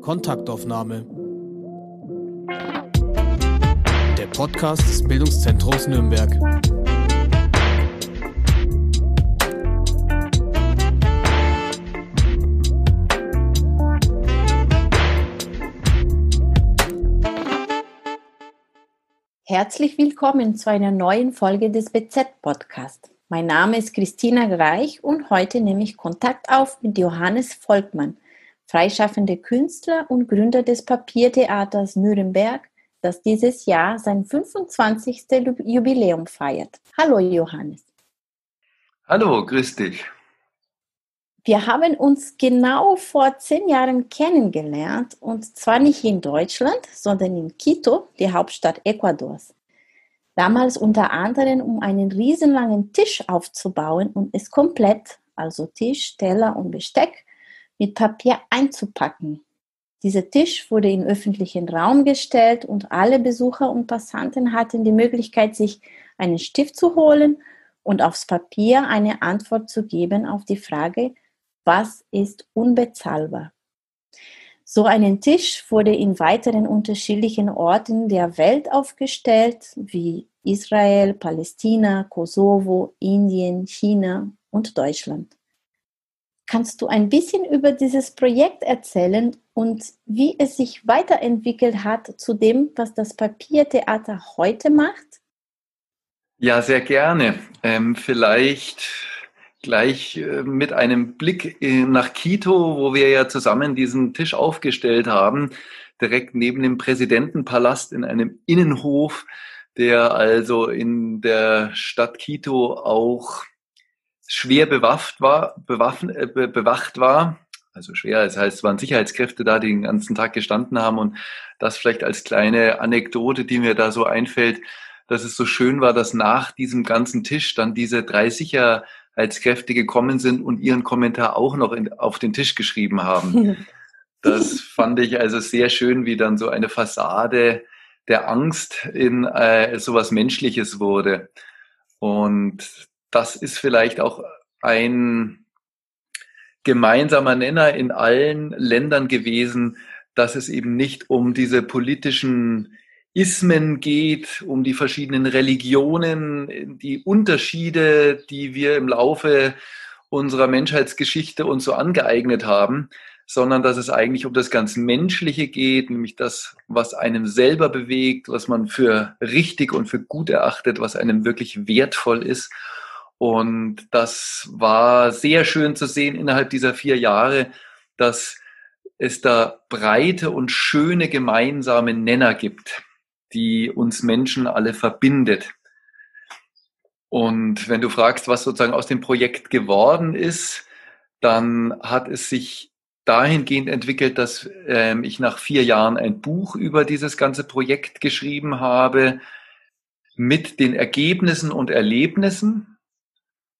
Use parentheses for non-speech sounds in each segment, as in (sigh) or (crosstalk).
Kontaktaufnahme. Der Podcast des Bildungszentrums Nürnberg. Herzlich willkommen zu einer neuen Folge des BZ Podcast. Mein Name ist Christina Reich und heute nehme ich Kontakt auf mit Johannes Volkmann, freischaffender Künstler und Gründer des Papiertheaters Nürnberg, das dieses Jahr sein 25. Jubiläum feiert. Hallo Johannes. Hallo, grüß dich. Wir haben uns genau vor zehn Jahren kennengelernt und zwar nicht in Deutschland, sondern in Quito, die Hauptstadt Ecuadors. Damals unter anderem, um einen riesenlangen Tisch aufzubauen und es komplett, also Tisch, Teller und Besteck, mit Papier einzupacken. Dieser Tisch wurde in öffentlichen Raum gestellt und alle Besucher und Passanten hatten die Möglichkeit, sich einen Stift zu holen und aufs Papier eine Antwort zu geben auf die Frage, was ist unbezahlbar? So einen Tisch wurde in weiteren unterschiedlichen Orten der Welt aufgestellt, wie Israel, Palästina, Kosovo, Indien, China und Deutschland. Kannst du ein bisschen über dieses Projekt erzählen und wie es sich weiterentwickelt hat zu dem, was das Papiertheater heute macht? Ja, sehr gerne. Ähm, vielleicht gleich äh, mit einem Blick nach Quito, wo wir ja zusammen diesen Tisch aufgestellt haben, direkt neben dem Präsidentenpalast in einem Innenhof, der also in der Stadt Quito auch schwer bewaffnet war, bewaffen, äh, bewacht war. Also schwer, das heißt, es waren Sicherheitskräfte da, die den ganzen Tag gestanden haben und das vielleicht als kleine Anekdote, die mir da so einfällt, dass es so schön war, dass nach diesem ganzen Tisch dann diese drei Sicher als Kräfte gekommen sind und ihren Kommentar auch noch in, auf den Tisch geschrieben haben. (laughs) Das fand ich also sehr schön, wie dann so eine Fassade der Angst in äh, sowas Menschliches wurde. Und das ist vielleicht auch ein gemeinsamer Nenner in allen Ländern gewesen, dass es eben nicht um diese politischen Ismen geht, um die verschiedenen Religionen, die Unterschiede, die wir im Laufe unserer Menschheitsgeschichte uns so angeeignet haben, sondern dass es eigentlich um das ganz Menschliche geht, nämlich das, was einem selber bewegt, was man für richtig und für gut erachtet, was einem wirklich wertvoll ist. Und das war sehr schön zu sehen innerhalb dieser vier Jahre, dass es da breite und schöne gemeinsame Nenner gibt die uns Menschen alle verbindet. Und wenn du fragst, was sozusagen aus dem Projekt geworden ist, dann hat es sich dahingehend entwickelt, dass ähm, ich nach vier Jahren ein Buch über dieses ganze Projekt geschrieben habe mit den Ergebnissen und Erlebnissen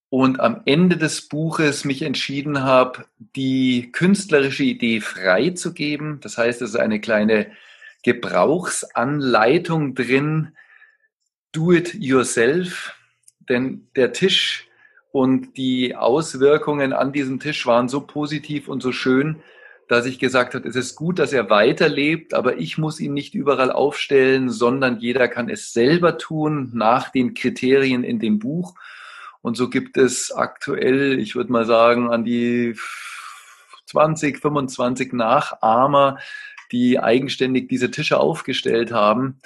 und am Ende des Buches mich entschieden habe, die künstlerische Idee freizugeben. Das heißt, es ist eine kleine Gebrauchsanleitung drin, do it yourself, denn der Tisch und die Auswirkungen an diesem Tisch waren so positiv und so schön, dass ich gesagt habe, es ist gut, dass er weiterlebt, aber ich muss ihn nicht überall aufstellen, sondern jeder kann es selber tun nach den Kriterien in dem Buch. Und so gibt es aktuell, ich würde mal sagen, an die 20, 25 Nachahmer, die eigenständig diese Tische aufgestellt haben.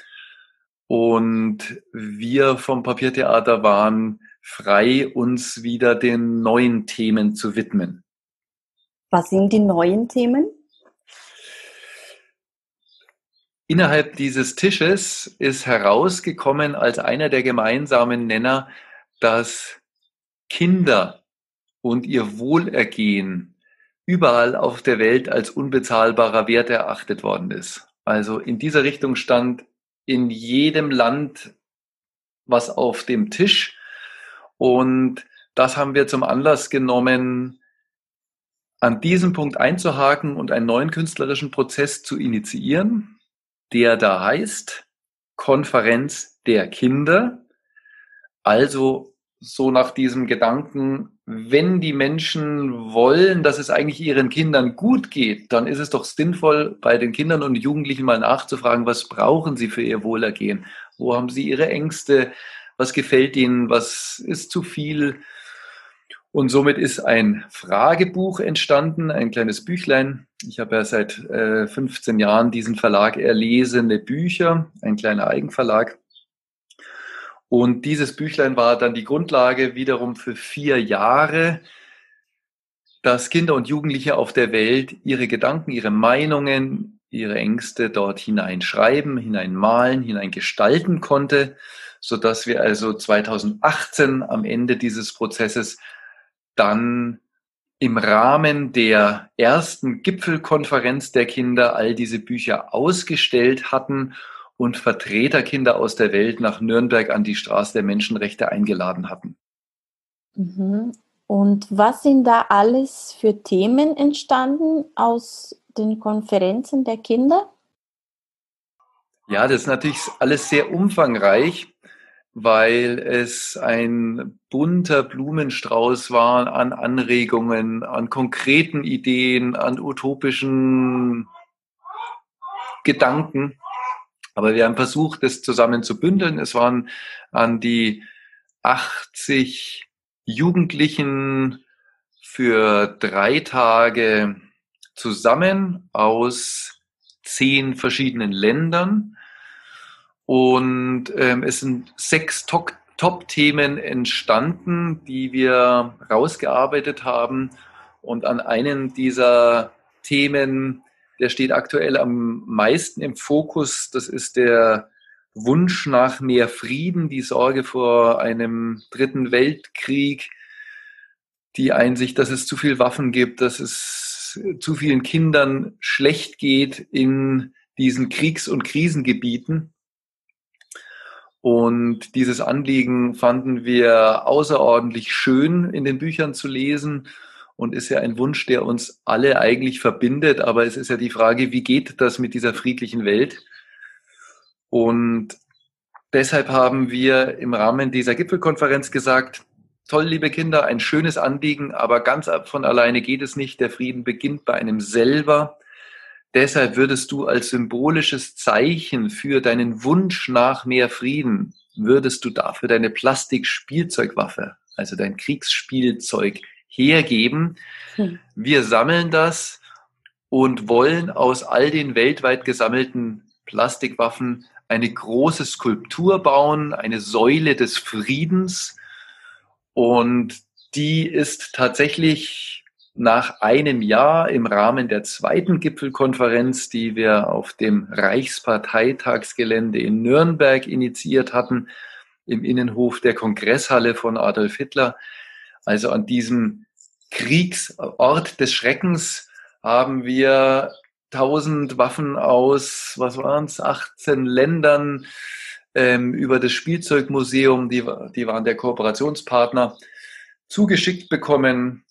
Und wir vom Papiertheater waren frei, uns wieder den neuen Themen zu widmen. Was sind die neuen Themen? Innerhalb dieses Tisches ist herausgekommen als einer der gemeinsamen Nenner, dass Kinder und ihr Wohlergehen überall auf der Welt als unbezahlbarer Wert erachtet worden ist. Also in dieser Richtung stand in jedem Land was auf dem Tisch und das haben wir zum Anlass genommen, an diesem Punkt einzuhaken und einen neuen künstlerischen Prozess zu initiieren, der da heißt Konferenz der Kinder. Also so nach diesem Gedanken, wenn die Menschen wollen, dass es eigentlich ihren Kindern gut geht, dann ist es doch sinnvoll, bei den Kindern und Jugendlichen mal nachzufragen, was brauchen sie für ihr Wohlergehen? Wo haben sie ihre Ängste? Was gefällt ihnen? Was ist zu viel? Und somit ist ein Fragebuch entstanden, ein kleines Büchlein. Ich habe ja seit äh, 15 Jahren diesen Verlag Erlesene Bücher, ein kleiner Eigenverlag. Und dieses Büchlein war dann die Grundlage wiederum für vier Jahre, dass Kinder und Jugendliche auf der Welt ihre Gedanken, ihre Meinungen, ihre Ängste dort hineinschreiben, hineinmalen, hineingestalten konnte, so dass wir also 2018 am Ende dieses Prozesses dann im Rahmen der ersten Gipfelkonferenz der Kinder all diese Bücher ausgestellt hatten und Vertreterkinder aus der Welt nach Nürnberg an die Straße der Menschenrechte eingeladen hatten. Mhm. Und was sind da alles für Themen entstanden aus den Konferenzen der Kinder? Ja, das ist natürlich alles sehr umfangreich, weil es ein bunter Blumenstrauß war an Anregungen, an konkreten Ideen, an utopischen Gedanken. Aber wir haben versucht, das zusammen zu bündeln. Es waren an die 80 Jugendlichen für drei Tage zusammen aus zehn verschiedenen Ländern. Und ähm, es sind sechs Top-Themen entstanden, die wir rausgearbeitet haben. Und an einem dieser Themen der steht aktuell am meisten im Fokus. Das ist der Wunsch nach mehr Frieden, die Sorge vor einem dritten Weltkrieg, die Einsicht, dass es zu viel Waffen gibt, dass es zu vielen Kindern schlecht geht in diesen Kriegs- und Krisengebieten. Und dieses Anliegen fanden wir außerordentlich schön in den Büchern zu lesen und ist ja ein Wunsch, der uns alle eigentlich verbindet. Aber es ist ja die Frage, wie geht das mit dieser friedlichen Welt? Und deshalb haben wir im Rahmen dieser Gipfelkonferenz gesagt, toll, liebe Kinder, ein schönes Anliegen, aber ganz von alleine geht es nicht. Der Frieden beginnt bei einem selber. Deshalb würdest du als symbolisches Zeichen für deinen Wunsch nach mehr Frieden, würdest du dafür deine Plastikspielzeugwaffe, also dein Kriegsspielzeug, hergeben. Hm. Wir sammeln das und wollen aus all den weltweit gesammelten Plastikwaffen eine große Skulptur bauen, eine Säule des Friedens. Und die ist tatsächlich nach einem Jahr im Rahmen der zweiten Gipfelkonferenz, die wir auf dem Reichsparteitagsgelände in Nürnberg initiiert hatten, im Innenhof der Kongresshalle von Adolf Hitler, also an diesem Kriegsort des Schreckens haben wir tausend Waffen aus, was waren es, 18 Ländern ähm, über das Spielzeugmuseum, die, die waren der Kooperationspartner, zugeschickt bekommen.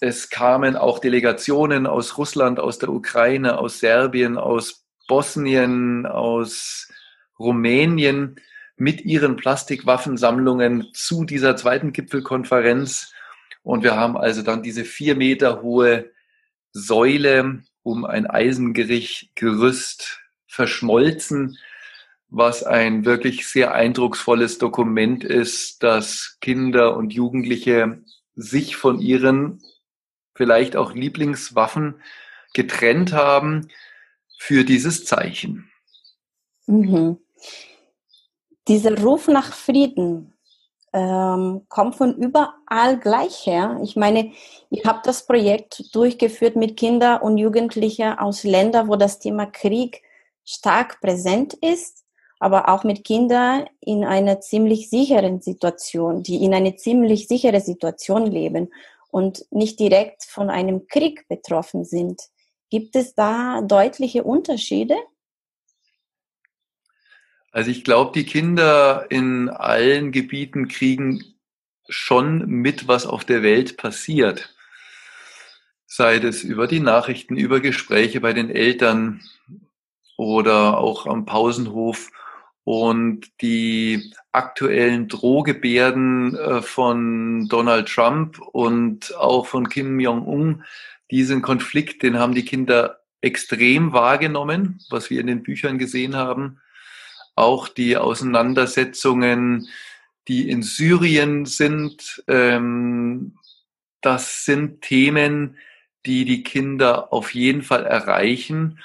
Es kamen auch Delegationen aus Russland, aus der Ukraine, aus Serbien, aus Bosnien, aus Rumänien mit ihren Plastikwaffensammlungen zu dieser zweiten Gipfelkonferenz. Und wir haben also dann diese vier Meter hohe Säule um ein Eisengerüst verschmolzen, was ein wirklich sehr eindrucksvolles Dokument ist, dass Kinder und Jugendliche sich von ihren vielleicht auch Lieblingswaffen getrennt haben für dieses Zeichen. Mhm. Dieser Ruf nach Frieden ähm, kommt von überall gleich her. Ich meine, ihr habt das Projekt durchgeführt mit Kindern und Jugendlichen aus Ländern, wo das Thema Krieg stark präsent ist, aber auch mit Kindern in einer ziemlich sicheren Situation, die in einer ziemlich sichere Situation leben und nicht direkt von einem Krieg betroffen sind. Gibt es da deutliche Unterschiede? Also ich glaube, die Kinder in allen Gebieten kriegen schon mit, was auf der Welt passiert. Sei es über die Nachrichten, über Gespräche bei den Eltern oder auch am Pausenhof. Und die aktuellen Drohgebärden äh, von Donald Trump und auch von Kim Jong-un. Diesen Konflikt, den haben die Kinder extrem wahrgenommen, was wir in den Büchern gesehen haben. Auch die Auseinandersetzungen, die in Syrien sind, ähm, das sind Themen, die die Kinder auf jeden Fall erreichen.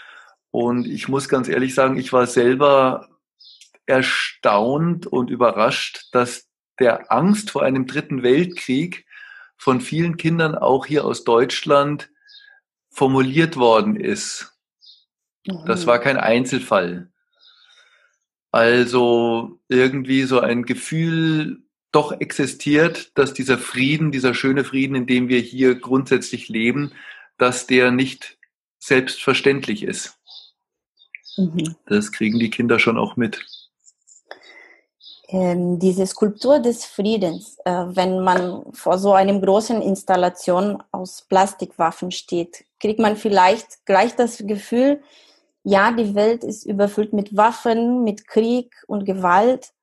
Und ich muss ganz ehrlich sagen, ich war selber erstaunt und überrascht, dass der Angst vor einem dritten Weltkrieg von vielen Kindern auch hier aus Deutschland formuliert worden ist. Das mhm. war kein Einzelfall. Also irgendwie so ein Gefühl doch existiert, dass dieser Frieden, dieser schöne Frieden, in dem wir hier grundsätzlich leben, dass der nicht selbstverständlich ist. Mhm. Das kriegen die Kinder schon auch mit. Ähm, diese Skulptur des Friedens, äh, wenn man vor so einem großen Installation aus Plastikwaffen steht, kriegt man vielleicht gleich das Gefühl, ja, die Welt ist überfüllt mit Waffen, mit Krieg und Gewalt,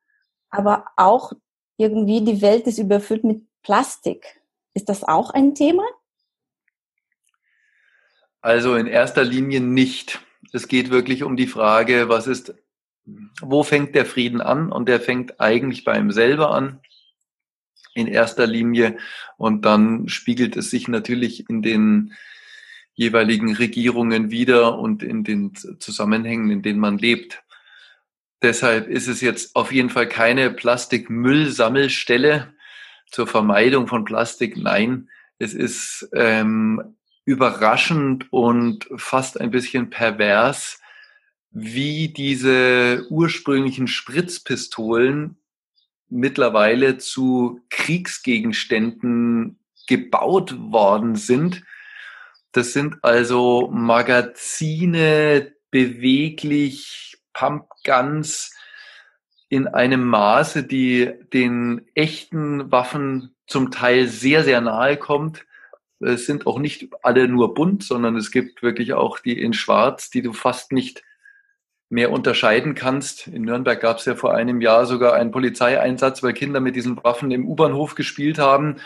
aber auch irgendwie die Welt ist überfüllt mit Plastik. Ist das auch ein Thema? Also in erster Linie nicht. Es geht wirklich um die Frage, was ist, wo fängt der Frieden an? Und der fängt eigentlich bei ihm selber an, in erster Linie. Und dann spiegelt es sich natürlich in den jeweiligen Regierungen wieder und in den Zusammenhängen, in denen man lebt. Deshalb ist es jetzt auf jeden Fall keine Plastikmüllsammelstelle zur Vermeidung von Plastik. Nein, es ist ähm, überraschend und fast ein bisschen pervers, wie diese ursprünglichen Spritzpistolen mittlerweile zu Kriegsgegenständen gebaut worden sind. Das sind also Magazine, beweglich, Pumpguns in einem Maße, die den echten Waffen zum Teil sehr, sehr nahe kommt. Es sind auch nicht alle nur bunt, sondern es gibt wirklich auch die in Schwarz, die du fast nicht mehr unterscheiden kannst. In Nürnberg gab es ja vor einem Jahr sogar einen Polizeieinsatz, weil Kinder mit diesen Waffen im U-Bahnhof gespielt haben.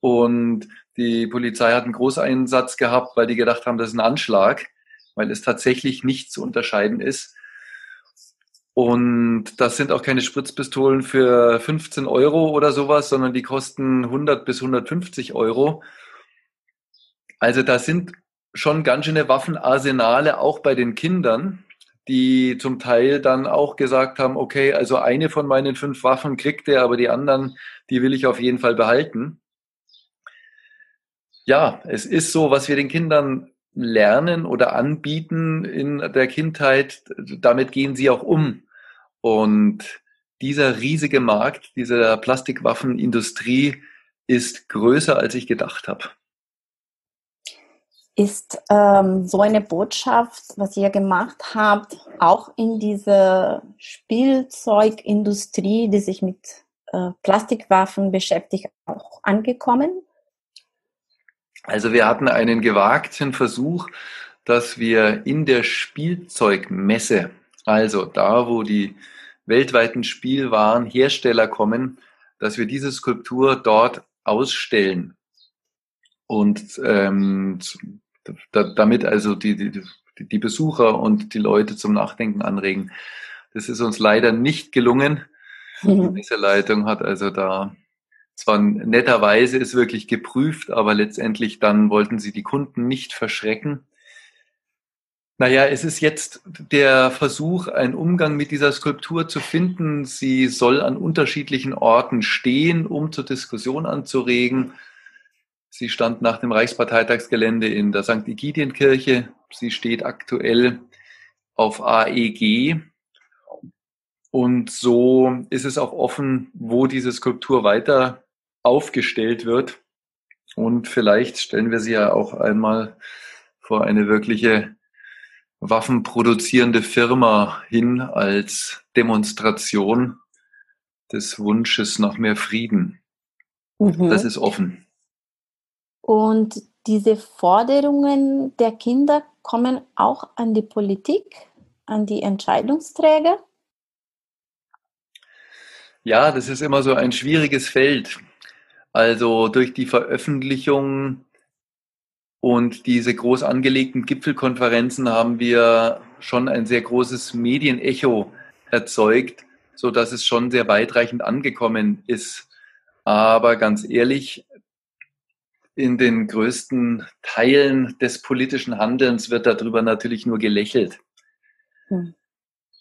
Und die Polizei hat einen Großeinsatz gehabt, weil die gedacht haben, das ist ein Anschlag, weil es tatsächlich nicht zu unterscheiden ist. Und das sind auch keine Spritzpistolen für 15 Euro oder sowas, sondern die kosten 100 bis 150 Euro. Also da sind schon ganz schöne Waffenarsenale auch bei den Kindern, die zum Teil dann auch gesagt haben, okay, also eine von meinen fünf Waffen kriegt er, aber die anderen, die will ich auf jeden Fall behalten. Ja, es ist so, was wir den Kindern lernen oder anbieten in der Kindheit, damit gehen sie auch um. Und dieser riesige Markt, dieser Plastikwaffenindustrie ist größer, als ich gedacht habe. Ist ähm, so eine Botschaft, was ihr gemacht habt, auch in diese Spielzeugindustrie, die sich mit äh, Plastikwaffen beschäftigt, auch angekommen? Also wir hatten einen gewagten Versuch, dass wir in der Spielzeugmesse, also da, wo die weltweiten Spielwarenhersteller kommen, dass wir diese Skulptur dort ausstellen. Und ähm, damit also die, die, die Besucher und die Leute zum Nachdenken anregen. Das ist uns leider nicht gelungen. Die Messeleitung hat also da zwar netterweise ist wirklich geprüft, aber letztendlich dann wollten sie die Kunden nicht verschrecken. Naja, es ist jetzt der Versuch, einen Umgang mit dieser Skulptur zu finden. Sie soll an unterschiedlichen Orten stehen, um zur Diskussion anzuregen. Sie stand nach dem Reichsparteitagsgelände in der St. Egidienkirche. Sie steht aktuell auf AEG. Und so ist es auch offen, wo diese Skulptur weiter aufgestellt wird. Und vielleicht stellen wir sie ja auch einmal vor eine wirkliche waffenproduzierende Firma hin als Demonstration des Wunsches nach mehr Frieden. Mhm. Das ist offen. Und diese Forderungen der Kinder kommen auch an die Politik, an die Entscheidungsträger? Ja, das ist immer so ein schwieriges Feld. Also durch die Veröffentlichung und diese groß angelegten Gipfelkonferenzen haben wir schon ein sehr großes Medienecho erzeugt, so dass es schon sehr weitreichend angekommen ist. Aber ganz ehrlich, in den größten Teilen des politischen Handelns wird darüber natürlich nur gelächelt. Hm.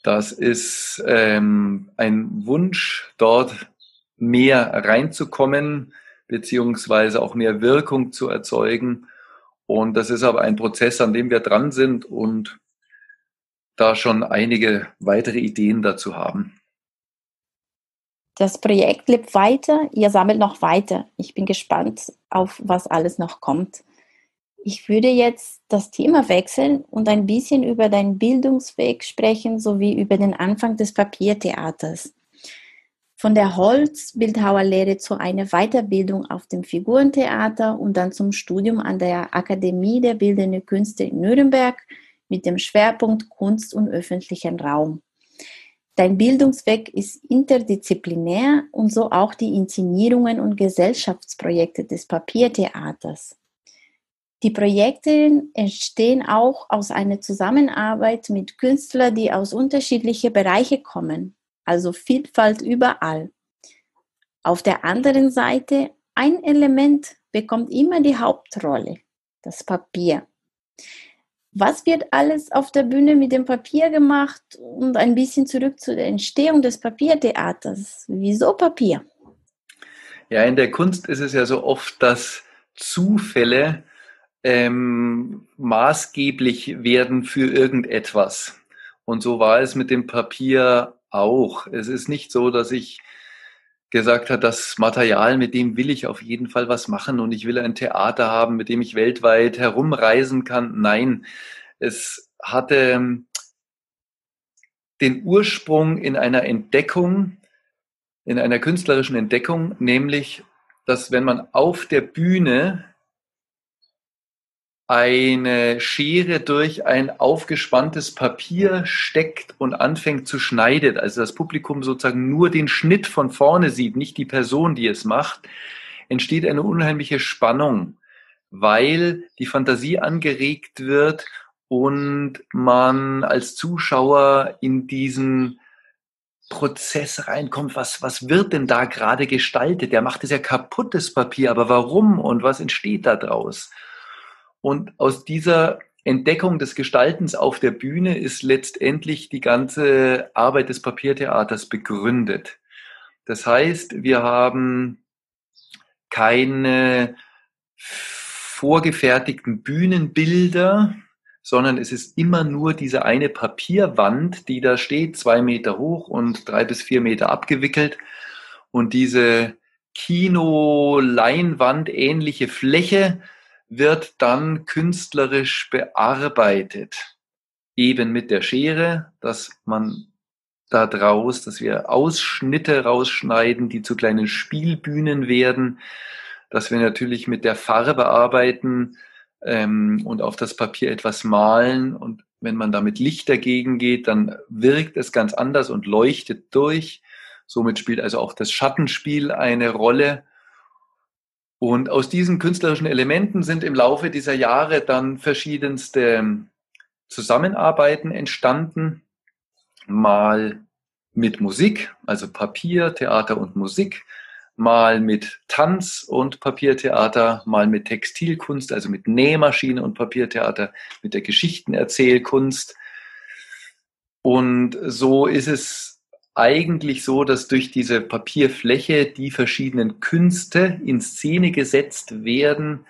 Das ist ähm, ein Wunsch, dort mehr reinzukommen, beziehungsweise auch mehr Wirkung zu erzeugen. Und das ist aber ein Prozess, an dem wir dran sind und da schon einige weitere Ideen dazu haben. Das Projekt lebt weiter, ihr sammelt noch weiter. Ich bin gespannt auf, was alles noch kommt. Ich würde jetzt das Thema wechseln und ein bisschen über deinen Bildungsweg sprechen, sowie über den Anfang des Papiertheaters. Von der Holzbildhauerlehre zu einer Weiterbildung auf dem Figurentheater und dann zum Studium an der Akademie der Bildenden Künste in Nürnberg mit dem Schwerpunkt Kunst und öffentlichen Raum. Dein Bildungsweg ist interdisziplinär und so auch die Inszenierungen und Gesellschaftsprojekte des Papiertheaters. Die Projekte entstehen auch aus einer Zusammenarbeit mit Künstlern, die aus unterschiedlichen Bereichen kommen, also Vielfalt überall. Auf der anderen Seite, ein Element bekommt immer die Hauptrolle, das Papier was wird alles auf der Bühne mit dem Papier gemacht und ein bisschen zurück zu der Entstehung des Papiertheaters. Wieso Papier? Ja, in der Kunst ist es ja so oft, dass Zufälle ähm, maßgeblich werden für irgendetwas. Und so war es mit dem Papier auch. Es ist nicht so, dass ich gesagt hat, das Material, mit dem will ich auf jeden Fall was machen und ich will ein Theater haben, mit dem ich weltweit herumreisen kann. Nein, es hatte ähm, den Ursprung in einer Entdeckung, in einer künstlerischen Entdeckung, nämlich, dass wenn man auf der Bühne eine Schere durch ein aufgespanntes Papier steckt und anfängt zu schneiden, also das Publikum sozusagen nur den Schnitt von vorne sieht, nicht die Person, die es macht, entsteht eine unheimliche Spannung, weil die Fantasie angeregt wird und man als Zuschauer in diesen Prozess reinkommt, was, was wird denn da gerade gestaltet? Der macht es ja kaputtes Papier, aber warum und was entsteht da draus? Und aus dieser Entdeckung des Gestaltens auf der Bühne ist letztendlich die ganze Arbeit des Papiertheaters begründet. Das heißt, wir haben keine vorgefertigten Bühnenbilder, sondern es ist immer nur diese eine Papierwand, die da steht, zwei Meter hoch und drei bis vier Meter abgewickelt. Und diese Kino-Leinwand ähnliche Fläche wird dann künstlerisch bearbeitet. Eben mit der Schere, dass man da draus, dass wir Ausschnitte rausschneiden, die zu kleinen Spielbühnen werden, dass wir natürlich mit der Farbe arbeiten ähm, und auf das Papier etwas malen und wenn man da mit Licht dagegen geht, dann wirkt es ganz anders und leuchtet durch. Somit spielt also auch das Schattenspiel eine Rolle. Und aus diesen künstlerischen Elementen sind im Laufe dieser Jahre dann verschiedenste Zusammenarbeiten entstanden. Mal mit Musik, also Papier, Theater und Musik, mal mit Tanz und Papiertheater, mal mit Textilkunst, also mit Nähmaschine und Papiertheater, mit der Geschichtenerzählkunst. Und so ist es eigentlich so, dass durch diese Papierfläche die verschiedenen Künste in Szene gesetzt werden.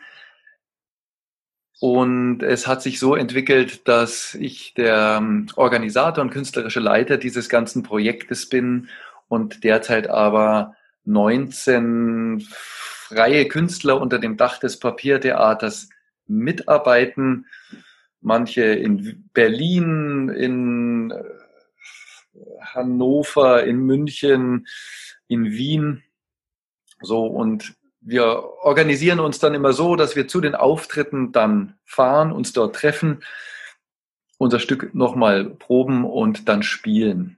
Und es hat sich so entwickelt, dass ich der ähm, Organisator und künstlerische Leiter dieses ganzen Projektes bin und derzeit aber 19 freie Künstler unter dem Dach des Papiertheaters mitarbeiten. Manche in Berlin, in Hannover, in München, in Wien. So, und wir organisieren uns dann immer so, dass wir zu den Auftritten dann fahren, uns dort treffen, unser Stück nochmal proben und dann spielen.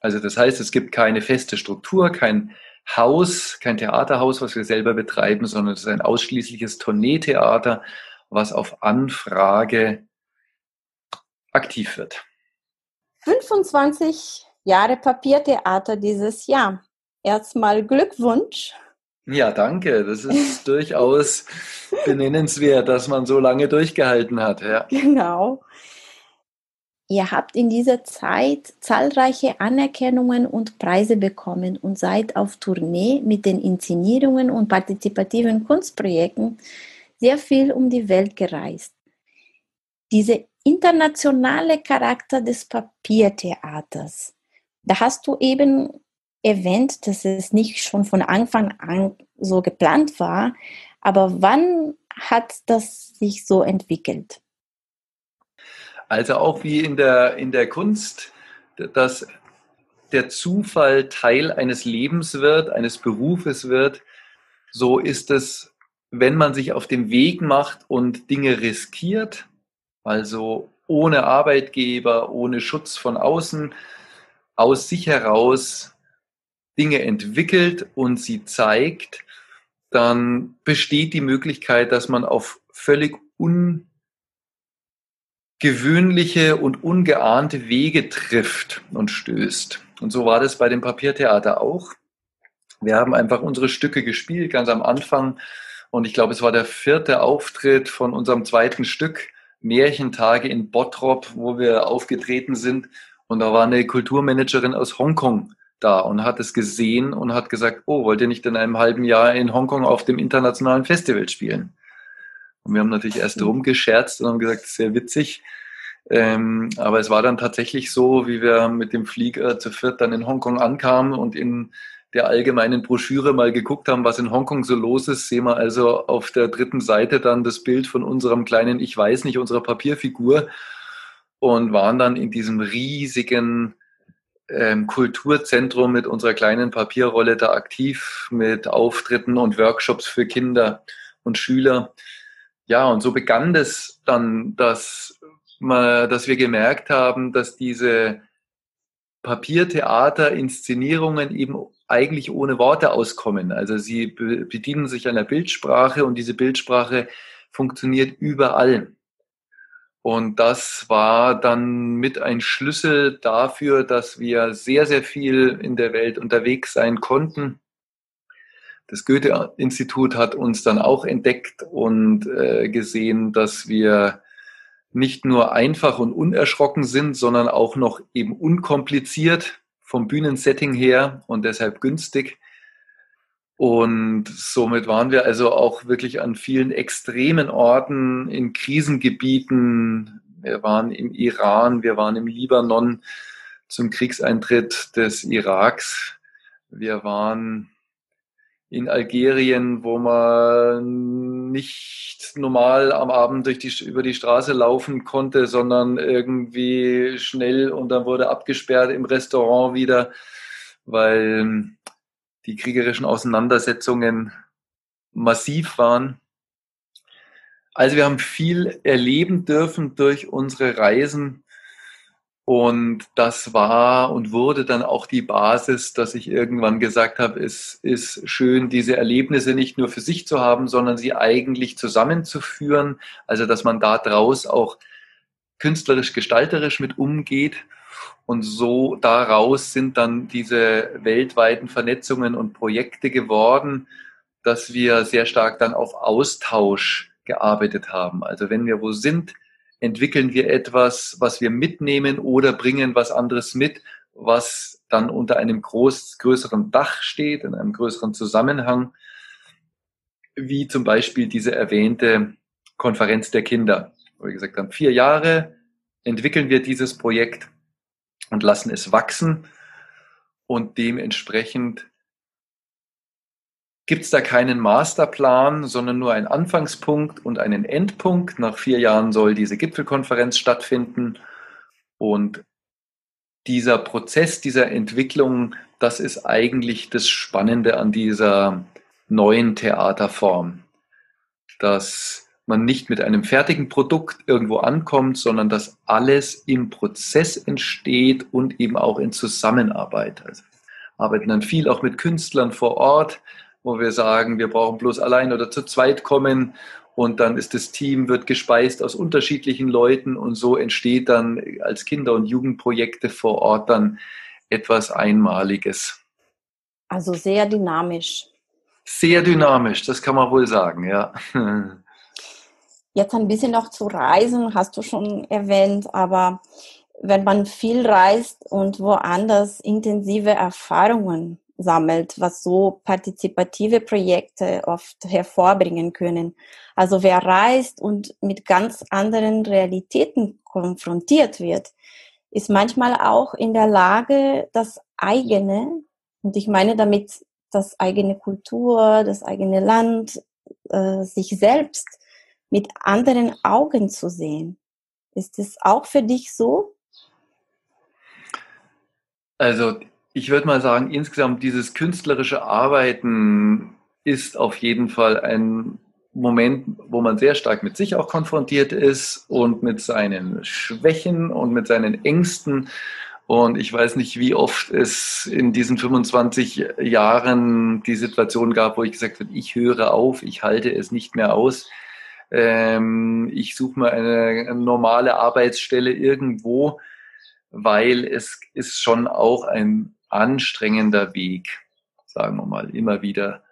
Also das heißt, es gibt keine feste Struktur, kein Haus, kein Theaterhaus, was wir selber betreiben, sondern es ist ein ausschließliches Tourneetheater, was auf Anfrage aktiv wird. 25 Jahre Papiertheater dieses Jahr. Erstmal Glückwunsch. Ja, danke. Das ist (laughs) durchaus benennenswert, dass man so lange durchgehalten hat. Ja. Genau. Ihr habt in dieser Zeit zahlreiche Anerkennungen und Preise bekommen und seid auf Tournee mit den Inszenierungen und partizipativen Kunstprojekten sehr viel um die Welt gereist. Dieser internationale Charakter des Papiertheaters, da hast du eben erwähnt, dass es nicht schon von Anfang an so geplant war, aber wann hat das sich so entwickelt? Also auch wie in der, in der Kunst, dass der Zufall Teil eines Lebens wird, eines Berufes wird, so ist es, wenn man sich auf den Weg macht und Dinge riskiert, also ohne Arbeitgeber, ohne Schutz von außen, aus sich heraus Dinge entwickelt und sie zeigt, dann besteht die Möglichkeit, dass man auf völlig un gewöhnliche und ungeahnte Wege trifft und stößt. Und so war das bei dem Papiertheater auch. Wir haben einfach unsere Stücke gespielt, ganz am Anfang. Und ich glaube, es war der vierte Auftritt von unserem zweiten Stück, Märchentage in Bottrop, wo wir aufgetreten sind. Und da war eine Kulturmanagerin aus Hongkong da und hat es gesehen und hat gesagt, oh, wollt ihr nicht in einem halben Jahr in Hongkong auf dem internationalen Festival spielen? Und wir haben natürlich erst rumgescherzt und haben gesagt, sehr witzig. Ähm, aber es war dann tatsächlich so, wie wir mit dem Flieger zu viert dann in Hongkong ankamen und in der allgemeinen Broschüre mal geguckt haben, was in Hongkong so los ist, sehen wir also auf der dritten Seite dann das Bild von unserem kleinen, ich weiß nicht, unserer Papierfigur und waren dann in diesem riesigen ähm, Kulturzentrum mit unserer kleinen Papierrolle da aktiv mit Auftritten und Workshops für Kinder und Schüler. Ja, und so begann das dann, dass, dass wir gemerkt haben, dass diese Papiertheater-Inszenierungen eben eigentlich ohne Worte auskommen. Also sie bedienen sich einer Bildsprache und diese Bildsprache funktioniert überall. Und das war dann mit ein Schlüssel dafür, dass wir sehr, sehr viel in der Welt unterwegs sein konnten das Goethe-Institut hat uns dann auch entdeckt und äh, gesehen, dass wir nicht nur einfach und unerschrocken sind, sondern auch noch eben unkompliziert vom Bühnensetting her und deshalb günstig. Und somit waren wir also auch wirklich an vielen extremen Orten in Krisengebieten. Wir waren im Iran, wir waren im Libanon zum Kriegseintritt des Iraks. Wir waren in Algerien, wo man nicht normal am Abend durch die, über die Straße laufen konnte, sondern irgendwie schnell und dann wurde abgesperrt im Restaurant wieder, weil die kriegerischen Auseinandersetzungen massiv waren. Also wir haben viel erleben dürfen durch unsere Reisen und das war und wurde dann auch die Basis, dass ich irgendwann gesagt habe, es ist schön, diese Erlebnisse nicht nur für sich zu haben, sondern sie eigentlich zusammenzuführen. Also, dass man da draus auch künstlerisch, gestalterisch mit umgeht. Und so daraus sind dann diese weltweiten Vernetzungen und Projekte geworden, dass wir sehr stark dann auf Austausch gearbeitet haben. Also wenn wir wo sind, entwickeln wir etwas, was wir mitnehmen oder bringen was anderes mit, was dann unter einem groß, größeren Dach steht, in einem größeren Zusammenhang, wie zum Beispiel diese erwähnte Konferenz der Kinder, wo wir gesagt haben, vier Jahre entwickeln wir dieses Projekt und lassen es wachsen und dementsprechend gibt es da keinen Masterplan, sondern nur einen Anfangspunkt und einen Endpunkt. Nach vier Jahren soll diese Gipfelkonferenz stattfinden. Und dieser Prozess dieser Entwicklung, das ist eigentlich das Spannende an dieser neuen Theaterform. Dass man nicht mit einem fertigen Produkt irgendwo ankommt, sondern dass alles im Prozess entsteht und eben auch in Zusammenarbeit. Also arbeiten dann viel auch mit Künstlern vor Ort, wo wir sagen, wir brauchen bloß allein oder zu zweit kommen und dann ist das Team, wird gespeist aus unterschiedlichen Leuten und so entsteht dann als Kinder- und Jugendprojekte vor Ort dann etwas Einmaliges. Also sehr dynamisch. Sehr dynamisch, das kann man wohl sagen, ja. Jetzt ein bisschen noch zu reisen, hast du schon erwähnt, aber wenn man viel reist und woanders intensive Erfahrungen sammelt, was so partizipative Projekte oft hervorbringen können. Also wer reist und mit ganz anderen Realitäten konfrontiert wird, ist manchmal auch in der Lage, das eigene, und ich meine damit das eigene Kultur, das eigene Land, äh, sich selbst mit anderen Augen zu sehen. Ist es auch für dich so? Also ich würde mal sagen, insgesamt dieses künstlerische Arbeiten ist auf jeden Fall ein Moment, wo man sehr stark mit sich auch konfrontiert ist und mit seinen Schwächen und mit seinen Ängsten. Und ich weiß nicht, wie oft es in diesen 25 Jahren die Situation gab, wo ich gesagt habe, ich höre auf, ich halte es nicht mehr aus. Ähm, ich suche mir eine normale Arbeitsstelle irgendwo, weil es ist schon auch ein anstrengender Weg, sagen wir mal, immer wieder.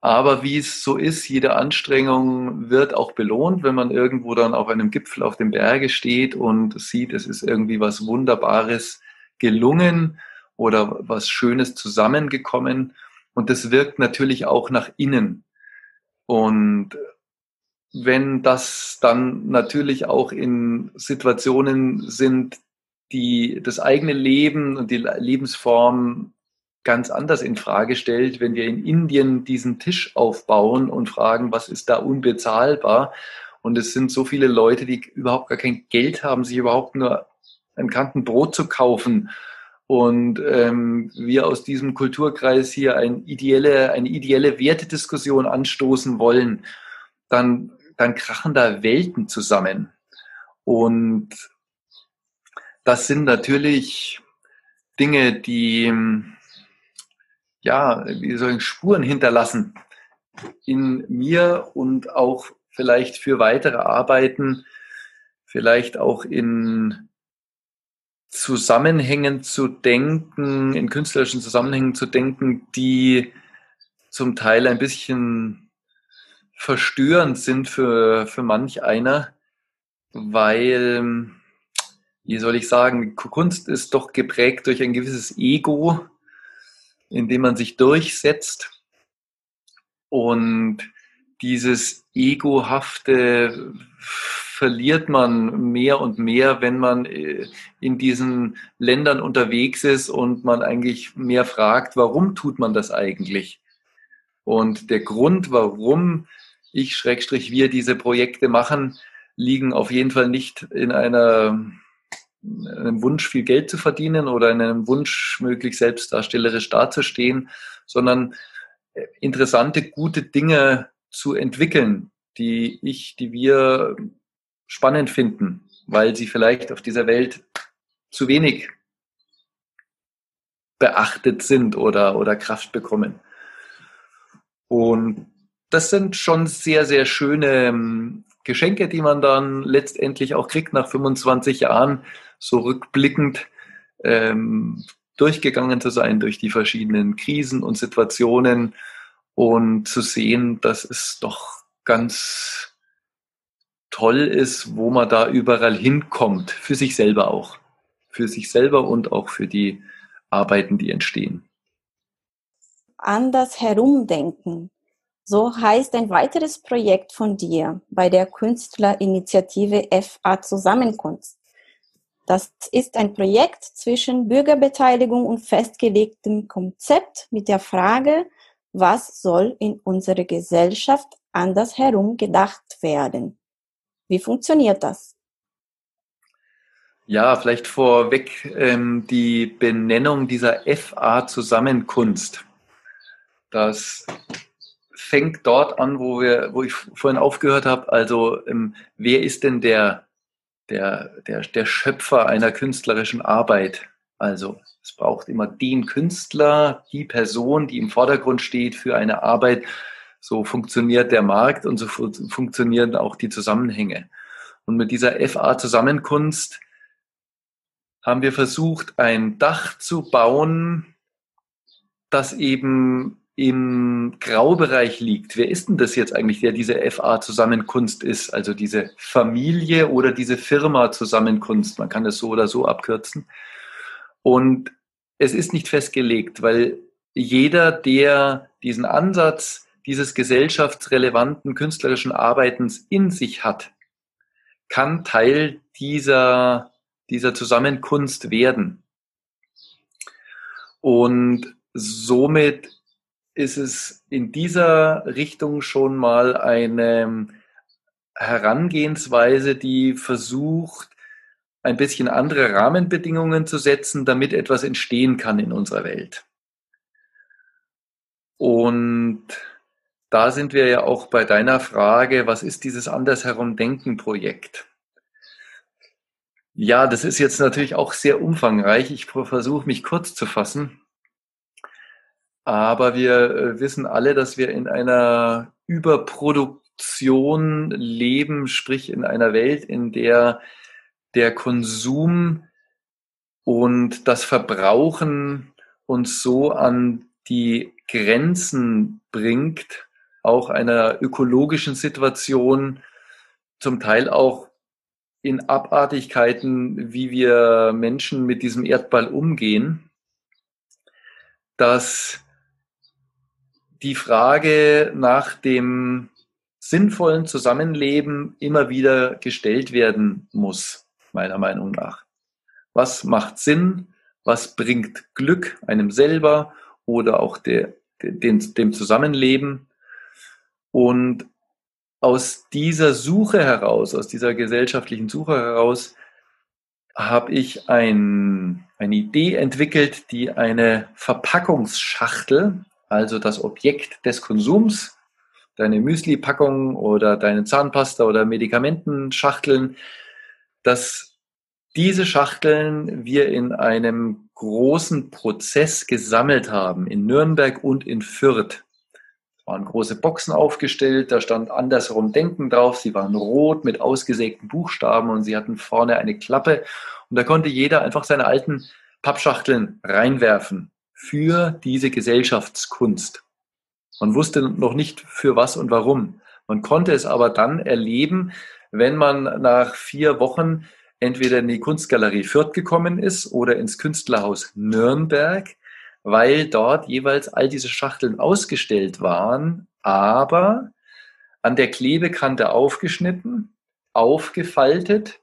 Aber wie es so ist, jede Anstrengung wird auch belohnt, wenn man irgendwo dann auf einem Gipfel auf dem Berge steht und sieht, es ist irgendwie was Wunderbares gelungen oder was Schönes zusammengekommen. Und das wirkt natürlich auch nach innen. Und wenn das dann natürlich auch in Situationen sind, die das eigene Leben und die Lebensform ganz anders in Frage stellt, wenn wir in Indien diesen Tisch aufbauen und fragen, was ist da unbezahlbar? Und es sind so viele Leute, die überhaupt gar kein Geld haben, sich überhaupt nur ein Kanten Brot zu kaufen. Und ähm, wir aus diesem Kulturkreis hier ein ideelle, eine ideelle Wertediskussion anstoßen wollen, dann, dann krachen da Welten zusammen. Und das sind natürlich Dinge, die ja, wie soll ich Spuren hinterlassen in mir und auch vielleicht für weitere Arbeiten, vielleicht auch in Zusammenhängen zu denken, in künstlerischen Zusammenhängen zu denken, die zum Teil ein bisschen verstörend sind für, für manch einer, weil wie soll ich sagen, Kunst ist doch geprägt durch ein gewisses Ego, in dem man sich durchsetzt. Und dieses Egohafte verliert man mehr und mehr, wenn man äh, in diesen Ländern unterwegs ist und man eigentlich mehr fragt, warum tut man das eigentlich? Und der Grund, warum ich, Schrägstrich, wir diese Projekte machen, liegen auf jeden Fall nicht in einer einem Wunsch, viel Geld zu verdienen oder in einem Wunsch, möglichst selbstdarstellerisch dazustehen, sondern äh, interessante, gute Dinge zu entwickeln, die ich, die wir spannend finden, weil sie vielleicht auf dieser Welt zu wenig beachtet sind oder, oder Kraft bekommen. Und das sind schon sehr, sehr schöne ähm, Geschenke, die man dann letztendlich auch kriegt nach 25 Jahren, so rückblickend ähm, durchgegangen zu sein durch die verschiedenen Krisen und Situationen und zu sehen, dass es doch ganz toll ist, wo man da überall hinkommt, für sich selber auch. Für sich selber und auch für die Arbeiten, die entstehen. Anders herumdenken. So heißt ein weiteres Projekt von dir bei der Künstlerinitiative FA Zusammenkunft. Das ist ein Projekt zwischen Bürgerbeteiligung und festgelegtem Konzept mit der Frage, was soll in unserer Gesellschaft andersherum gedacht werden? Wie funktioniert das? Ja, vielleicht vorweg ähm, die Benennung dieser FA Zusammenkunft. Das fängt dort an, wo wir, wo ich vorhin aufgehört habe. Also ähm, wer ist denn der, der, der, der Schöpfer einer künstlerischen Arbeit? Also es braucht immer den Künstler, die Person, die im Vordergrund steht für eine Arbeit. So funktioniert der Markt und so funktionieren auch die Zusammenhänge. Und mit dieser FA-Zusammenkunst haben wir versucht, ein Dach zu bauen, das eben im Graubereich liegt. Wer ist denn das jetzt eigentlich, der diese FA-Zusammenkunft ist? Also diese Familie oder diese Firma-Zusammenkunft? Man kann es so oder so abkürzen. Und es ist nicht festgelegt, weil jeder, der diesen Ansatz dieses gesellschaftsrelevanten künstlerischen Arbeitens in sich hat, kann Teil dieser, dieser Zusammenkunft werden. Und somit ist es in dieser Richtung schon mal eine Herangehensweise, die versucht, ein bisschen andere Rahmenbedingungen zu setzen, damit etwas entstehen kann in unserer Welt. Und da sind wir ja auch bei deiner Frage, was ist dieses Andersherum Denken Projekt? Ja, das ist jetzt natürlich auch sehr umfangreich. Ich versuche mich kurz zu fassen. Aber wir äh, wissen alle, dass wir in einer Überproduktion leben, sprich in einer Welt, in der der Konsum und das Verbrauchen uns so an die Grenzen bringt, auch einer ökologischen Situation, zum Teil auch in Abartigkeiten, wie wir Menschen mit diesem Erdball umgehen, dass die Frage nach dem sinnvollen Zusammenleben immer wieder gestellt werden muss meiner Meinung nach. Was macht Sinn? Was bringt Glück einem selber oder auch der, den, dem Zusammenleben? Und aus dieser Suche heraus, aus dieser gesellschaftlichen Suche heraus, habe ich ein, eine Idee entwickelt, die eine Verpackungsschachtel, also das Objekt des Konsums, deine Müsli-Packung oder deine Zahnpasta oder Medikamentenschachteln, dass diese Schachteln wir in einem großen Prozess gesammelt haben, in Nürnberg und in Fürth. Es waren große Boxen aufgestellt, da stand andersherum Denken drauf, sie waren rot mit ausgesägten Buchstaben und sie hatten vorne eine Klappe und da konnte jeder einfach seine alten Pappschachteln reinwerfen für diese Gesellschaftskunst. Man wusste noch nicht für was und warum. Man konnte es aber dann erleben, wenn man nach vier Wochen entweder in die Kunstgalerie Fürth gekommen ist oder ins Künstlerhaus Nürnberg, weil dort jeweils all diese Schachteln ausgestellt waren, aber an der Klebekante aufgeschnitten, aufgefaltet,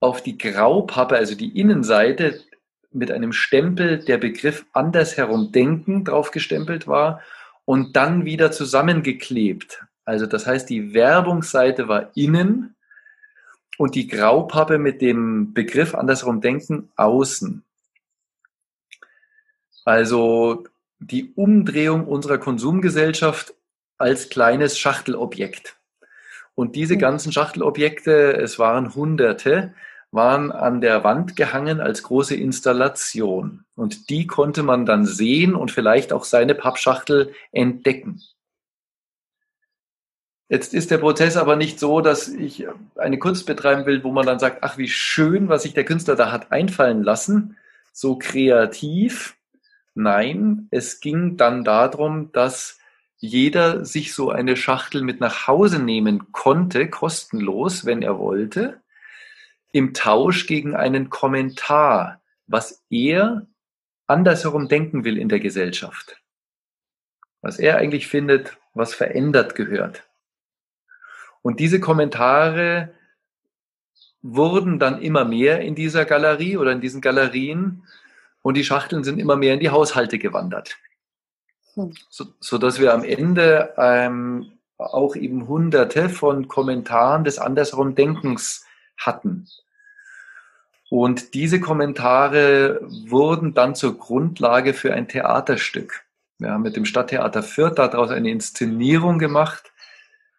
auf die Graupappe, also die Innenseite, mit einem Stempel der Begriff andersherum denken draufgestempelt war und dann wieder zusammengeklebt. Also das heißt, die Werbungsseite war innen und die Graupappe mit dem Begriff andersrum denken außen. Also die Umdrehung unserer Konsumgesellschaft als kleines Schachtelobjekt. Und diese hm. ganzen Schachtelobjekte, es waren Hunderte, waren an der Wand gehangen als große Installation. Und die konnte man dann sehen und vielleicht auch seine Pappschachtel entdecken. Jetzt ist der Prozess aber nicht so, dass ich eine Kunst betreiben will, wo man dann sagt, ach, wie schön, was sich der Künstler da hat einfallen lassen, so kreativ. Nein, es ging dann darum, dass jeder sich so eine Schachtel mit nach Hause nehmen konnte, kostenlos, wenn er wollte, im Tausch gegen einen Kommentar, was er andersherum denken will in der Gesellschaft. Was er eigentlich findet, was verändert gehört. Und diese Kommentare wurden dann immer mehr in dieser Galerie oder in diesen Galerien und die Schachteln sind immer mehr in die Haushalte gewandert. Hm. So, so dass wir am Ende ähm, auch eben hunderte von Kommentaren des andersrum Denkens hatten. Und diese Kommentare wurden dann zur Grundlage für ein Theaterstück. Wir haben mit dem Stadttheater Fürth daraus eine Inszenierung gemacht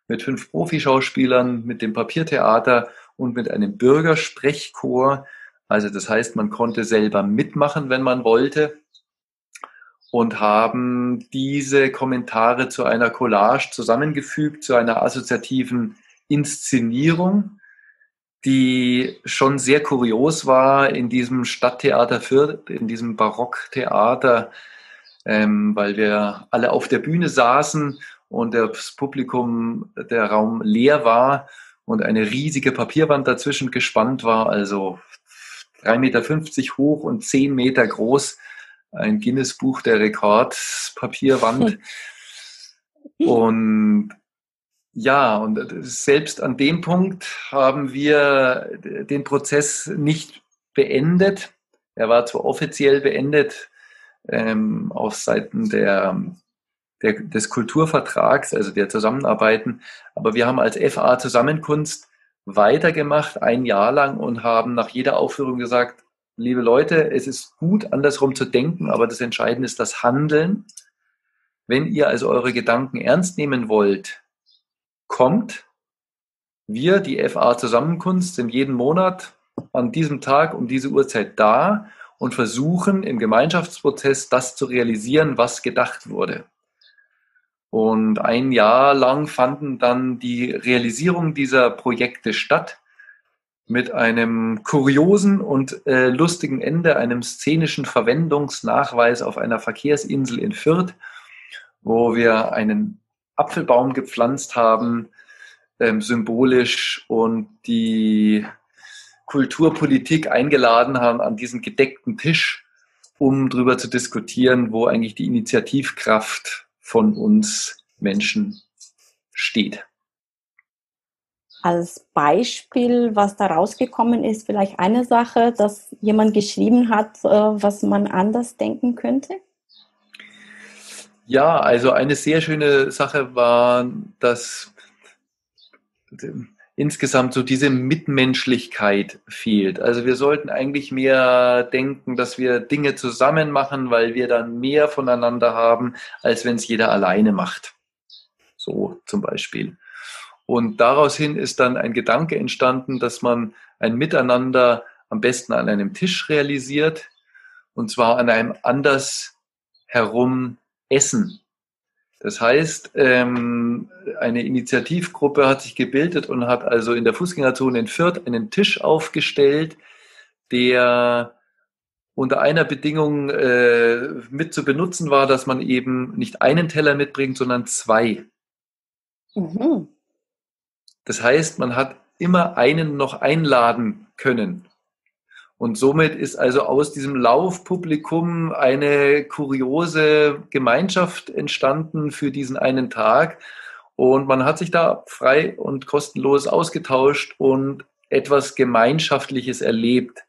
mit fünf Profischauspielern, mit dem Papiertheater und mit einem Bürgersprechchor. Also das heißt, man konnte selber mitmachen, wenn man wollte und haben diese Kommentare zu einer Collage zusammengefügt, zu einer assoziativen Inszenierung, die schon sehr kurios war in diesem Stadttheater Fürth, in diesem Barocktheater, ähm, weil wir alle auf der Bühne saßen und das Publikum, der Raum leer war und eine riesige Papierwand dazwischen gespannt war, also 3,50 Meter hoch und 10 Meter groß, ein Guinness-Buch der Rekordpapierwand. (laughs) und ja, und selbst an dem Punkt haben wir den Prozess nicht beendet. Er war zwar offiziell beendet ähm, auf Seiten der der, des Kulturvertrags, also der Zusammenarbeiten. Aber wir haben als FA Zusammenkunft weitergemacht, ein Jahr lang und haben nach jeder Aufführung gesagt, liebe Leute, es ist gut, andersrum zu denken, aber das Entscheidende ist das Handeln. Wenn ihr also eure Gedanken ernst nehmen wollt, kommt. Wir, die FA Zusammenkunft, sind jeden Monat an diesem Tag um diese Uhrzeit da und versuchen im Gemeinschaftsprozess das zu realisieren, was gedacht wurde. Und ein Jahr lang fanden dann die Realisierung dieser Projekte statt mit einem kuriosen und äh, lustigen Ende, einem szenischen Verwendungsnachweis auf einer Verkehrsinsel in Fürth, wo wir einen Apfelbaum gepflanzt haben, ähm, symbolisch und die Kulturpolitik eingeladen haben an diesen gedeckten Tisch, um darüber zu diskutieren, wo eigentlich die Initiativkraft von uns Menschen steht. Als Beispiel, was da rausgekommen ist, vielleicht eine Sache, dass jemand geschrieben hat, äh, was man anders denken könnte? Ja, also eine sehr schöne Sache war, dass insgesamt so diese Mitmenschlichkeit fehlt. Also wir sollten eigentlich mehr denken, dass wir Dinge zusammen machen, weil wir dann mehr voneinander haben, als wenn es jeder alleine macht. So zum Beispiel. Und daraus hin ist dann ein Gedanke entstanden, dass man ein Miteinander am besten an einem Tisch realisiert, und zwar an einem anders herum Essen. Das heißt, ähm, eine Initiativgruppe hat sich gebildet und hat also in der Fußgängerzone in Fürth einen Tisch aufgestellt, der unter einer Bedingung äh, mit zu benutzen war, dass man eben nicht einen Teller mitbringt, sondern zwei. Mhm. Das heißt, man hat immer einen noch einladen können. Und somit ist also aus diesem Laufpublikum eine kuriose Gemeinschaft entstanden für diesen einen Tag. Und man hat sich da frei und kostenlos ausgetauscht und etwas Gemeinschaftliches erlebt.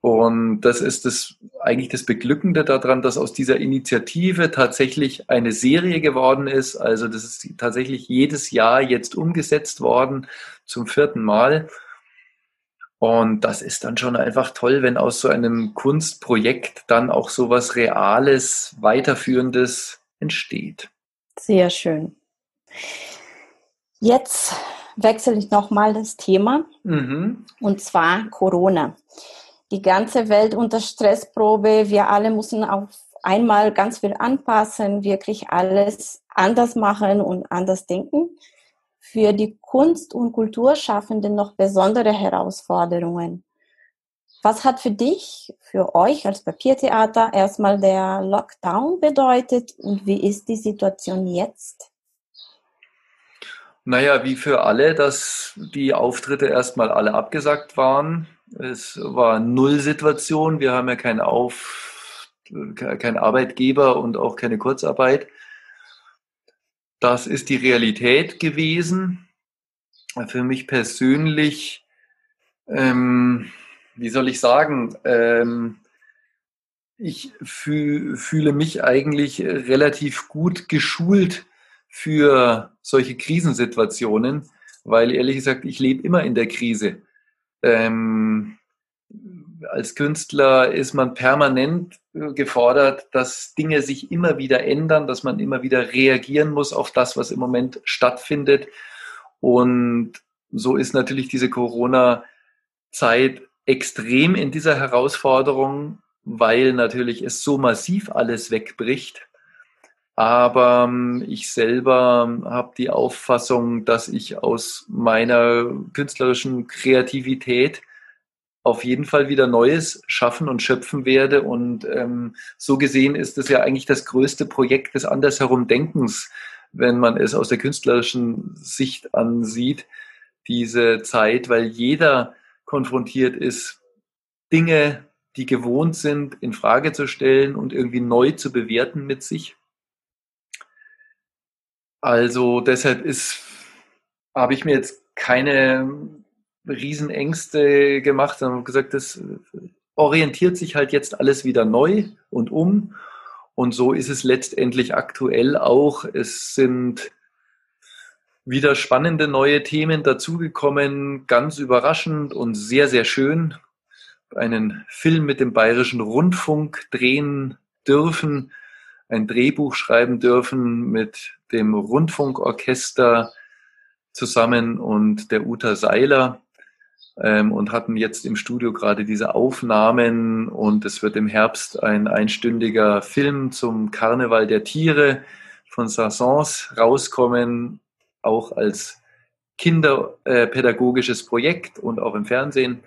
Und das ist das, eigentlich das Beglückende daran, dass aus dieser Initiative tatsächlich eine Serie geworden ist. Also das ist tatsächlich jedes Jahr jetzt umgesetzt worden zum vierten Mal. Und das ist dann schon einfach toll, wenn aus so einem Kunstprojekt dann auch so was Reales, Weiterführendes entsteht. Sehr schön. Jetzt wechsle ich nochmal das Thema mhm. und zwar Corona. Die ganze Welt unter Stressprobe, wir alle müssen auf einmal ganz viel anpassen, wirklich alles anders machen und anders denken für die Kunst- und Kulturschaffenden noch besondere Herausforderungen. Was hat für dich, für euch als Papiertheater erstmal der Lockdown bedeutet und wie ist die Situation jetzt? Naja, wie für alle, dass die Auftritte erstmal alle abgesagt waren. Es war Null-Situation. Wir haben ja keinen Auf, Arbeitgeber und auch keine Kurzarbeit. Das ist die Realität gewesen. Für mich persönlich, ähm, wie soll ich sagen, ähm, ich fühl, fühle mich eigentlich relativ gut geschult für solche Krisensituationen, weil ehrlich gesagt, ich lebe immer in der Krise. Ähm, als Künstler ist man permanent gefordert, dass Dinge sich immer wieder ändern, dass man immer wieder reagieren muss auf das, was im Moment stattfindet. Und so ist natürlich diese Corona-Zeit extrem in dieser Herausforderung, weil natürlich es so massiv alles wegbricht. Aber ähm, ich selber habe die Auffassung, dass ich aus meiner künstlerischen Kreativität auf jeden Fall wieder Neues schaffen und schöpfen werde. Und ähm, so gesehen ist es ja eigentlich das größte Projekt des andersherum Denkens, wenn man es aus der künstlerischen Sicht ansieht, diese Zeit, weil jeder konfrontiert ist, Dinge, die gewohnt sind, in Frage zu stellen und irgendwie neu zu bewerten mit sich. Also deshalb ist, habe ich mir jetzt keine Riesenängste gemacht, sondern gesagt, das orientiert sich halt jetzt alles wieder neu und um. Und so ist es letztendlich aktuell auch. Es sind wieder spannende neue Themen dazugekommen, ganz überraschend und sehr, sehr schön. Einen Film mit dem Bayerischen Rundfunk drehen dürfen, ein Drehbuch schreiben dürfen mit dem Rundfunkorchester zusammen und der Uta Seiler ähm, und hatten jetzt im Studio gerade diese Aufnahmen und es wird im Herbst ein einstündiger Film zum Karneval der Tiere von Sassons rauskommen, auch als kinderpädagogisches äh, Projekt und auch im Fernsehen.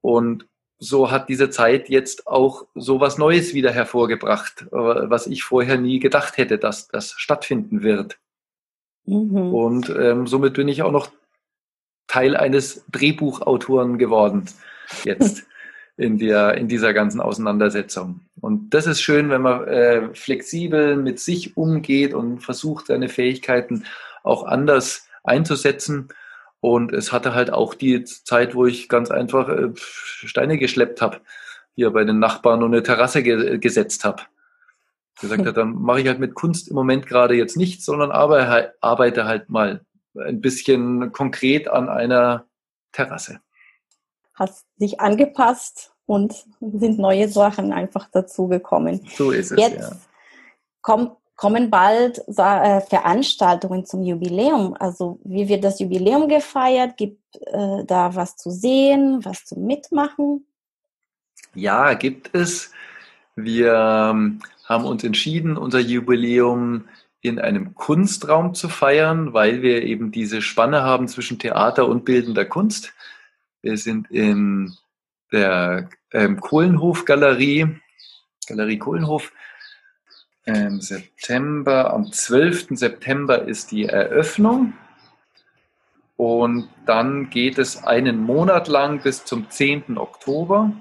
Und so hat diese Zeit jetzt auch so was Neues wieder hervorgebracht, was ich vorher nie gedacht hätte, dass das stattfinden wird. Mhm. Und ähm, somit bin ich auch noch Teil eines Drehbuchautoren geworden jetzt (laughs) in, der, in dieser ganzen Auseinandersetzung. Und das ist schön, wenn man äh, flexibel mit sich umgeht und versucht, seine Fähigkeiten auch anders einzusetzen. Und es hatte halt auch die Zeit, wo ich ganz einfach äh, Steine geschleppt habe, hier bei den Nachbarn und eine Terrasse ge gesetzt habe. Gesagt hat, (laughs) dann mache ich halt mit Kunst im Moment gerade jetzt nichts, sondern arbeite, arbeite halt mal ein bisschen konkret an einer Terrasse. Hast dich angepasst und sind neue Sachen einfach dazugekommen. So ist es. Jetzt ja. kommt, kommen bald äh, Veranstaltungen zum Jubiläum. Also wie wird das Jubiläum gefeiert? Gibt äh, da was zu sehen, was zu mitmachen? Ja, gibt es. Wir ähm, haben uns entschieden, unser Jubiläum in einem Kunstraum zu feiern, weil wir eben diese Spanne haben zwischen Theater und bildender Kunst. Wir sind in der ähm, Kohlenhof-Galerie, Galerie Kohlenhof. Im September, am 12. September ist die Eröffnung. Und dann geht es einen Monat lang bis zum 10. Oktober.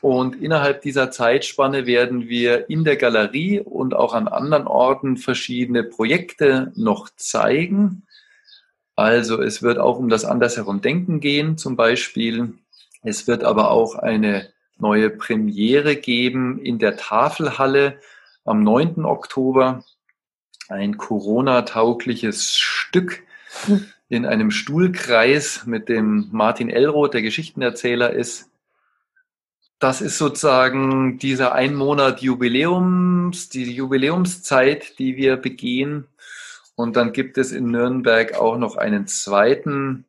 Und innerhalb dieser Zeitspanne werden wir in der Galerie und auch an anderen Orten verschiedene Projekte noch zeigen. Also es wird auch um das Andersherum Denken gehen zum Beispiel. Es wird aber auch eine neue Premiere geben in der Tafelhalle am 9. Oktober. Ein Corona-taugliches Stück in einem Stuhlkreis mit dem Martin Elroth, der Geschichtenerzähler ist das ist sozusagen dieser ein Monat Jubiläums, die Jubiläumszeit, die wir begehen. Und dann gibt es in Nürnberg auch noch einen zweiten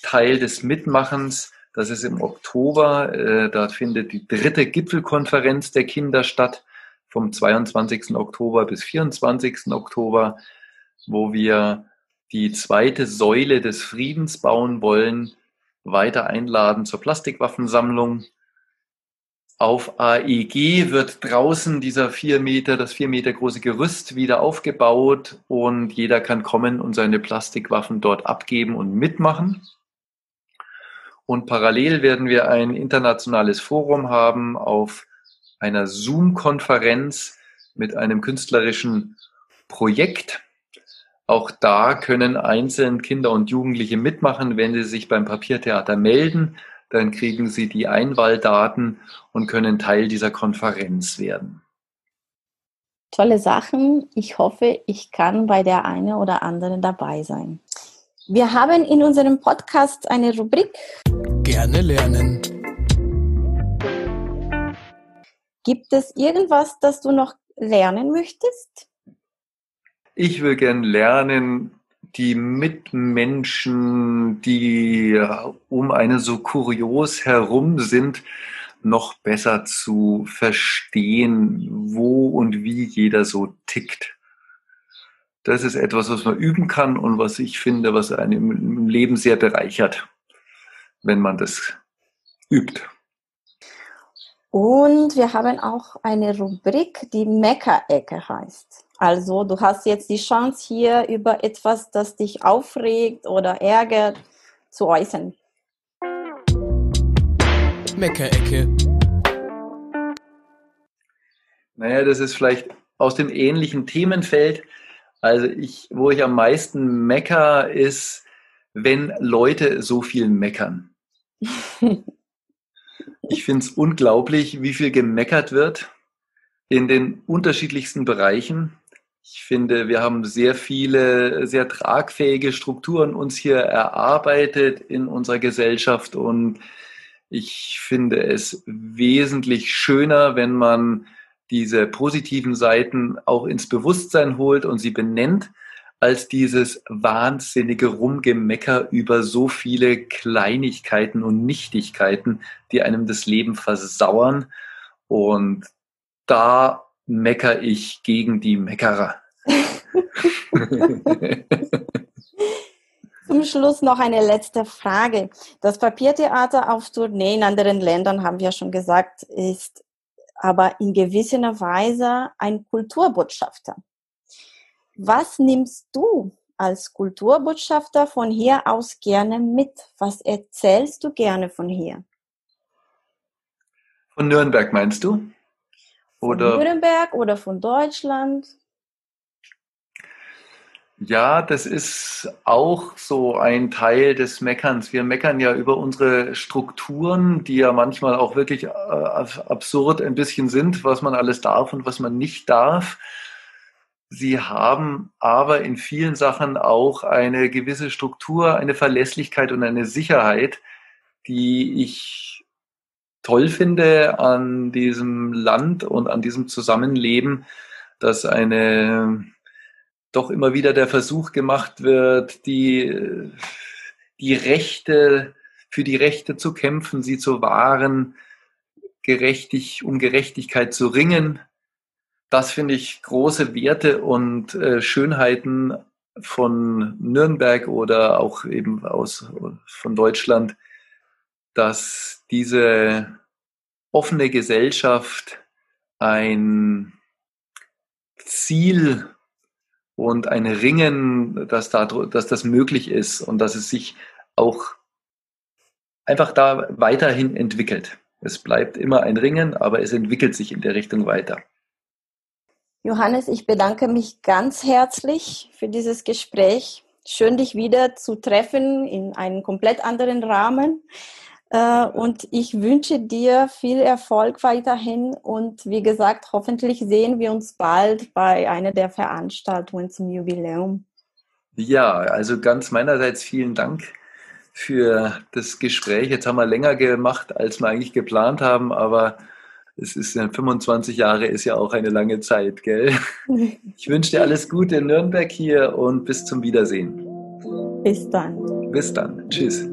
Teil des Mitmachens. Das ist im Oktober. Äh, da findet die dritte Gipfelkonferenz der Kinder statt, vom 22. Oktober bis 24. Oktober, wo wir die zweite Säule des Friedens bauen wollen, weiter einladen zur Plastikwaffensammlung auf AEG wird draußen dieser vier Meter, das vier Meter große Gerüst wieder aufgebaut und jeder kann kommen und seine Plastikwaffen dort abgeben und mitmachen. Und parallel werden wir ein internationales Forum haben auf einer Zoom-Konferenz mit einem künstlerischen Projekt. Auch da können einzeln Kinder und Jugendliche mitmachen, wenn sie sich beim Papiertheater melden dann kriegen Sie die Einwahldaten und können Teil dieser Konferenz werden. Tolle Sachen. Ich hoffe, ich kann bei der einen oder anderen dabei sein. Wir haben in unserem Podcast eine Rubrik gerne lernen. Gibt es irgendwas, das du noch lernen möchtest? Ich will gern lernen, die Mitmenschen, die um einen so kurios herum sind, noch besser zu verstehen, wo und wie jeder so tickt. Das ist etwas, was man üben kann und was ich finde, was einem im Leben sehr bereichert, wenn man das übt. Und wir haben auch eine Rubrik, die Mecker-Ecke heißt. Also du hast jetzt die Chance hier über etwas, das dich aufregt oder ärgert, zu äußern. Meckerecke. Naja, das ist vielleicht aus dem ähnlichen Themenfeld. Also ich, wo ich am meisten mecker, ist, wenn Leute so viel meckern. (laughs) ich finde es unglaublich, wie viel gemeckert wird in den unterschiedlichsten Bereichen. Ich finde, wir haben sehr viele, sehr tragfähige Strukturen uns hier erarbeitet in unserer Gesellschaft und ich finde es wesentlich schöner, wenn man diese positiven Seiten auch ins Bewusstsein holt und sie benennt, als dieses wahnsinnige Rumgemecker über so viele Kleinigkeiten und Nichtigkeiten, die einem das Leben versauern. Und da mecker ich gegen die Meckerer. (laughs) Zum Schluss noch eine letzte Frage. Das Papiertheater auf Tournee in anderen Ländern, haben wir schon gesagt, ist aber in gewisser Weise ein Kulturbotschafter. Was nimmst du als Kulturbotschafter von hier aus gerne mit? Was erzählst du gerne von hier? Von Nürnberg meinst du? Oder von Nürnberg oder von Deutschland? Ja, das ist auch so ein Teil des Meckerns. Wir meckern ja über unsere Strukturen, die ja manchmal auch wirklich äh, absurd ein bisschen sind, was man alles darf und was man nicht darf. Sie haben aber in vielen Sachen auch eine gewisse Struktur, eine Verlässlichkeit und eine Sicherheit, die ich toll finde an diesem Land und an diesem Zusammenleben, dass eine doch immer wieder der Versuch gemacht wird, die, die Rechte, für die Rechte zu kämpfen, sie zu wahren, gerechtig, um Gerechtigkeit zu ringen. Das finde ich große Werte und äh, Schönheiten von Nürnberg oder auch eben aus, von Deutschland, dass diese offene Gesellschaft ein Ziel und ein Ringen, dass, da, dass das möglich ist und dass es sich auch einfach da weiterhin entwickelt. Es bleibt immer ein Ringen, aber es entwickelt sich in der Richtung weiter. Johannes, ich bedanke mich ganz herzlich für dieses Gespräch. Schön, dich wieder zu treffen in einem komplett anderen Rahmen. Äh, und ich wünsche dir viel Erfolg weiterhin. Und wie gesagt, hoffentlich sehen wir uns bald bei einer der Veranstaltungen zum Jubiläum. Ja, also ganz meinerseits vielen Dank für das Gespräch. Jetzt haben wir länger gemacht, als wir eigentlich geplant haben, aber es ist 25 Jahre ist ja auch eine lange Zeit, gell? (laughs) Ich wünsche dir alles Gute in Nürnberg hier und bis zum Wiedersehen. Bis dann. Bis dann. Tschüss.